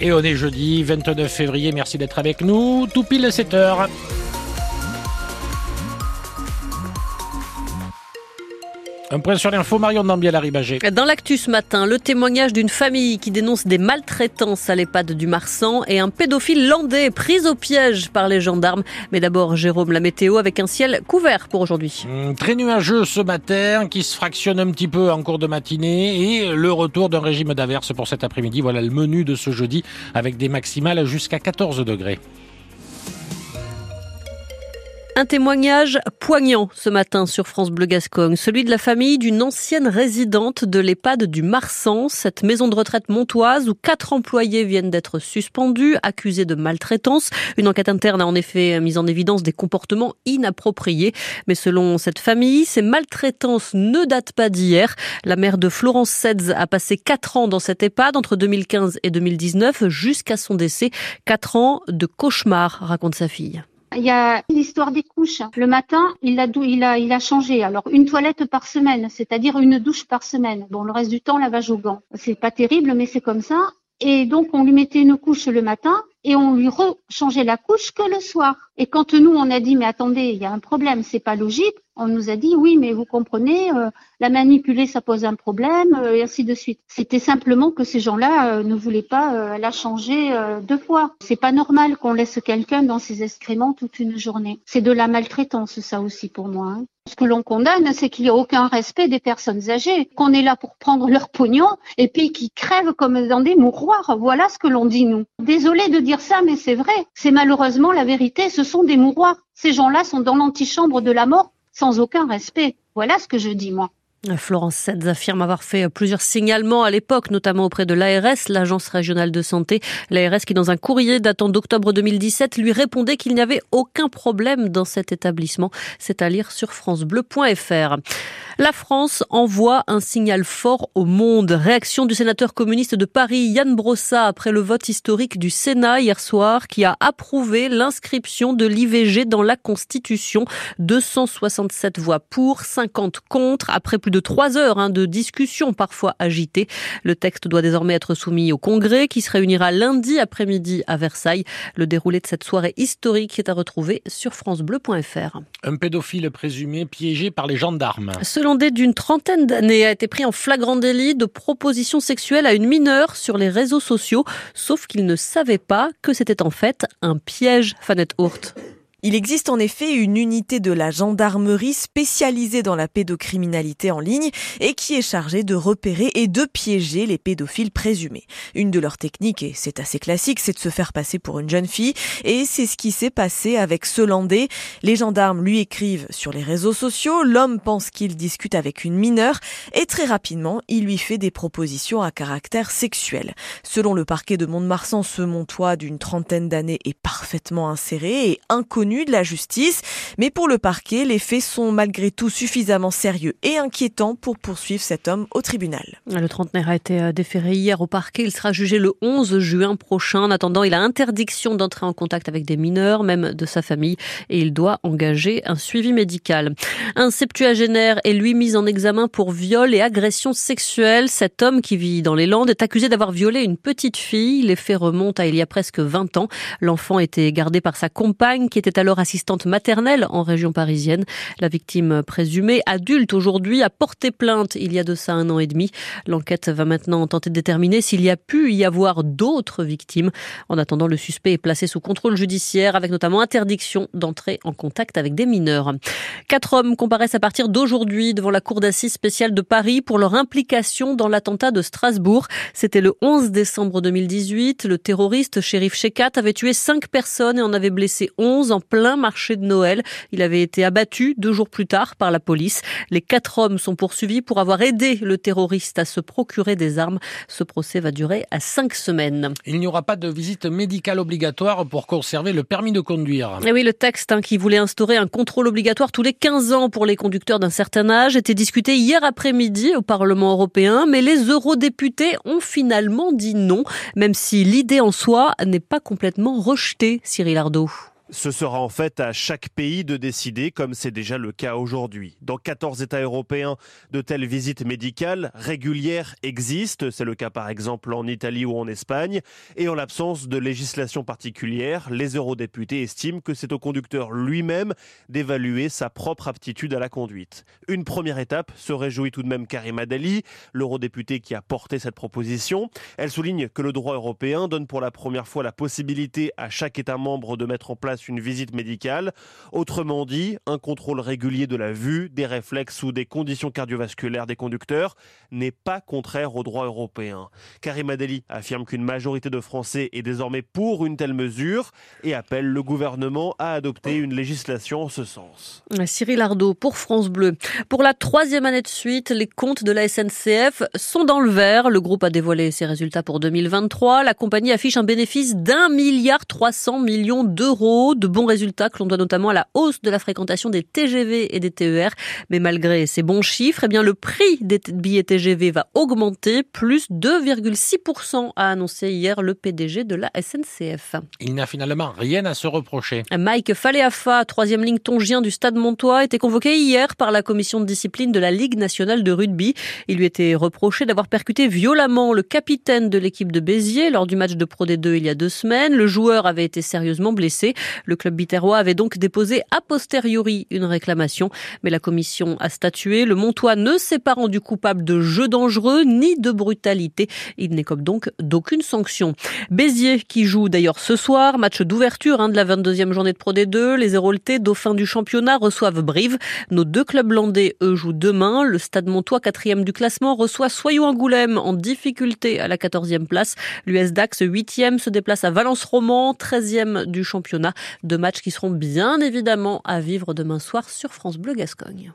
Et on est jeudi 29 février. Merci d'être avec nous. Tout pile 7 heures. Un point sur l'info, Marion Dambiel à Ribagé. Dans l'actu ce matin, le témoignage d'une famille qui dénonce des maltraitances à l'EHPAD du Marsan et un pédophile landais pris au piège par les gendarmes. Mais d'abord, Jérôme, la météo avec un ciel couvert pour aujourd'hui. Hum, très nuageux ce matin, qui se fractionne un petit peu en cours de matinée et le retour d'un régime d'averse pour cet après-midi. Voilà le menu de ce jeudi avec des maximales jusqu'à 14 degrés. Un témoignage poignant ce matin sur France Bleu Gascogne, celui de la famille d'une ancienne résidente de l'EHPAD du Marsan, cette maison de retraite montoise où quatre employés viennent d'être suspendus, accusés de maltraitance. Une enquête interne a en effet mis en évidence des comportements inappropriés. Mais selon cette famille, ces maltraitances ne datent pas d'hier. La mère de Florence Sedz a passé quatre ans dans cette EHPAD entre 2015 et 2019 jusqu'à son décès. Quatre ans de cauchemar, raconte sa fille. Il y a l'histoire des couches. Le matin, il a, il il a changé. Alors, une toilette par semaine, c'est-à-dire une douche par semaine. Bon, le reste du temps, lavage au gants. C'est pas terrible, mais c'est comme ça. Et donc, on lui mettait une couche le matin et on lui rechangeait la couche que le soir. Et quand nous, on a dit, mais attendez, il y a un problème, c'est pas logique, on nous a dit, oui, mais vous comprenez, euh, la manipuler, ça pose un problème, euh, et ainsi de suite. C'était simplement que ces gens-là euh, ne voulaient pas la changer deux fois. C'est pas normal qu'on laisse quelqu'un dans ses excréments toute une journée. C'est de la maltraitance, ça aussi, pour moi. Hein. Ce que l'on condamne, c'est qu'il n'y a aucun respect des personnes âgées, qu'on est là pour prendre leur pognon et puis qu'ils crèvent comme dans des mouroirs. Voilà ce que l'on dit, nous. Désolé de dire ça, mais c'est vrai. C'est malheureusement la vérité. Ce sont des mouroirs. Ces gens-là sont dans l'antichambre de la mort sans aucun respect. Voilà ce que je dis, moi. Florence Setz affirme avoir fait plusieurs signalements à l'époque, notamment auprès de l'ARS, l'Agence régionale de santé. L'ARS qui, dans un courrier datant d'octobre 2017, lui répondait qu'il n'y avait aucun problème dans cet établissement. C'est à lire sur francebleu.fr. La France envoie un signal fort au monde. Réaction du sénateur communiste de Paris, Yann Brossa, après le vote historique du Sénat hier soir, qui a approuvé l'inscription de l'IVG dans la Constitution. 267 voix pour, 50 contre, après de trois heures hein, de discussions parfois agitées. Le texte doit désormais être soumis au Congrès, qui se réunira lundi après-midi à Versailles. Le déroulé de cette soirée historique est à retrouver sur francebleu.fr. Un pédophile présumé piégé par les gendarmes d'une trentaine d'années a été pris en flagrant délit de proposition sexuelle à une mineure sur les réseaux sociaux, sauf qu'il ne savait pas que c'était en fait un piège, Fanette Hurt. Il existe en effet une unité de la gendarmerie spécialisée dans la pédocriminalité en ligne et qui est chargée de repérer et de piéger les pédophiles présumés. Une de leurs techniques, et c'est assez classique, c'est de se faire passer pour une jeune fille et c'est ce qui s'est passé avec ce. Les gendarmes lui écrivent sur les réseaux sociaux, l'homme pense qu'il discute avec une mineure et très rapidement, il lui fait des propositions à caractère sexuel. Selon le parquet de Mont-de-Marsan, ce Montois d'une trentaine d'années est parfaitement inséré et inconnu de la justice. Mais pour le parquet, les faits sont malgré tout suffisamment sérieux et inquiétants pour poursuivre cet homme au tribunal. Le trentenaire a été euh, déféré hier au parquet. Il sera jugé le 11 juin prochain. En attendant, il a interdiction d'entrer en contact avec des mineurs, même de sa famille, et il doit engager un suivi médical. Un septuagénaire est lui mis en examen pour viol et agression sexuelle. Cet homme qui vit dans les Landes est accusé d'avoir violé une petite fille. Les faits remontent à il y a presque 20 ans. L'enfant était gardé par sa compagne qui était alors assistante maternelle en région parisienne. La victime présumée, adulte aujourd'hui, a porté plainte il y a de ça un an et demi. L'enquête va maintenant tenter de déterminer s'il y a pu y avoir d'autres victimes. En attendant, le suspect est placé sous contrôle judiciaire avec notamment interdiction d'entrer en contact avec des mineurs. Quatre hommes comparaissent à partir d'aujourd'hui devant la cour d'assises spéciale de Paris pour leur implication dans l'attentat de Strasbourg. C'était le 11 décembre 2018. Le terroriste shérif Shekat avait tué cinq personnes et en avait blessé 11 en plein marché de Noël. Il avait été abattu deux jours plus tard par la police. Les quatre hommes sont poursuivis pour avoir aidé le terroriste à se procurer des armes. Ce procès va durer à cinq semaines. Il n'y aura pas de visite médicale obligatoire pour conserver le permis de conduire. Et oui, le texte hein, qui voulait instaurer un contrôle obligatoire tous les 15 ans pour les conducteurs d'un certain âge était discuté hier après-midi au Parlement européen, mais les eurodéputés ont finalement dit non, même si l'idée en soi n'est pas complètement rejetée, Cyril Ardo. Ce sera en fait à chaque pays de décider, comme c'est déjà le cas aujourd'hui. Dans 14 États européens, de telles visites médicales régulières existent. C'est le cas par exemple en Italie ou en Espagne. Et en l'absence de législation particulière, les eurodéputés estiment que c'est au conducteur lui-même d'évaluer sa propre aptitude à la conduite. Une première étape se réjouit tout de même Karim Adali, l'eurodéputé qui a porté cette proposition. Elle souligne que le droit européen donne pour la première fois la possibilité à chaque État membre de mettre en place une visite médicale. Autrement dit, un contrôle régulier de la vue, des réflexes ou des conditions cardiovasculaires des conducteurs n'est pas contraire au droit européen. Karim Adeli affirme qu'une majorité de Français est désormais pour une telle mesure et appelle le gouvernement à adopter une législation en ce sens. Cyril Ardo pour France Bleu. Pour la troisième année de suite, les comptes de la SNCF sont dans le vert. Le groupe a dévoilé ses résultats pour 2023. La compagnie affiche un bénéfice d'un milliard 300 millions d'euros. De bons résultats que l'on doit notamment à la hausse de la fréquentation des TGV et des TER. Mais malgré ces bons chiffres, eh bien le prix des billets TGV va augmenter, plus 2,6%, a annoncé hier le PDG de la SNCF. Il n'a finalement rien à se reprocher. Mike Faléafa, troisième ligne tongien du Stade Montois, était convoqué hier par la commission de discipline de la Ligue nationale de rugby. Il lui était reproché d'avoir percuté violemment le capitaine de l'équipe de Béziers lors du match de Pro D2 il y a deux semaines. Le joueur avait été sérieusement blessé. Le club biterrois avait donc déposé a posteriori une réclamation, mais la commission a statué. Le Montois ne s'est pas rendu coupable de jeu dangereux ni de brutalité. Il n'écope donc d'aucune sanction. Béziers qui joue d'ailleurs ce soir, match d'ouverture hein, de la 22e journée de Pro D2. Les Héroltais, dauphins du championnat, reçoivent Brive. Nos deux clubs landais, eux, jouent demain. Le Stade Montois, quatrième du classement, reçoit Soyou-Angoulême en difficulté à la 14e place. L'US Dax, huitième, se déplace à Valence-Roman, 13e du championnat. Deux matchs qui seront bien évidemment à vivre demain soir sur France Bleu Gascogne.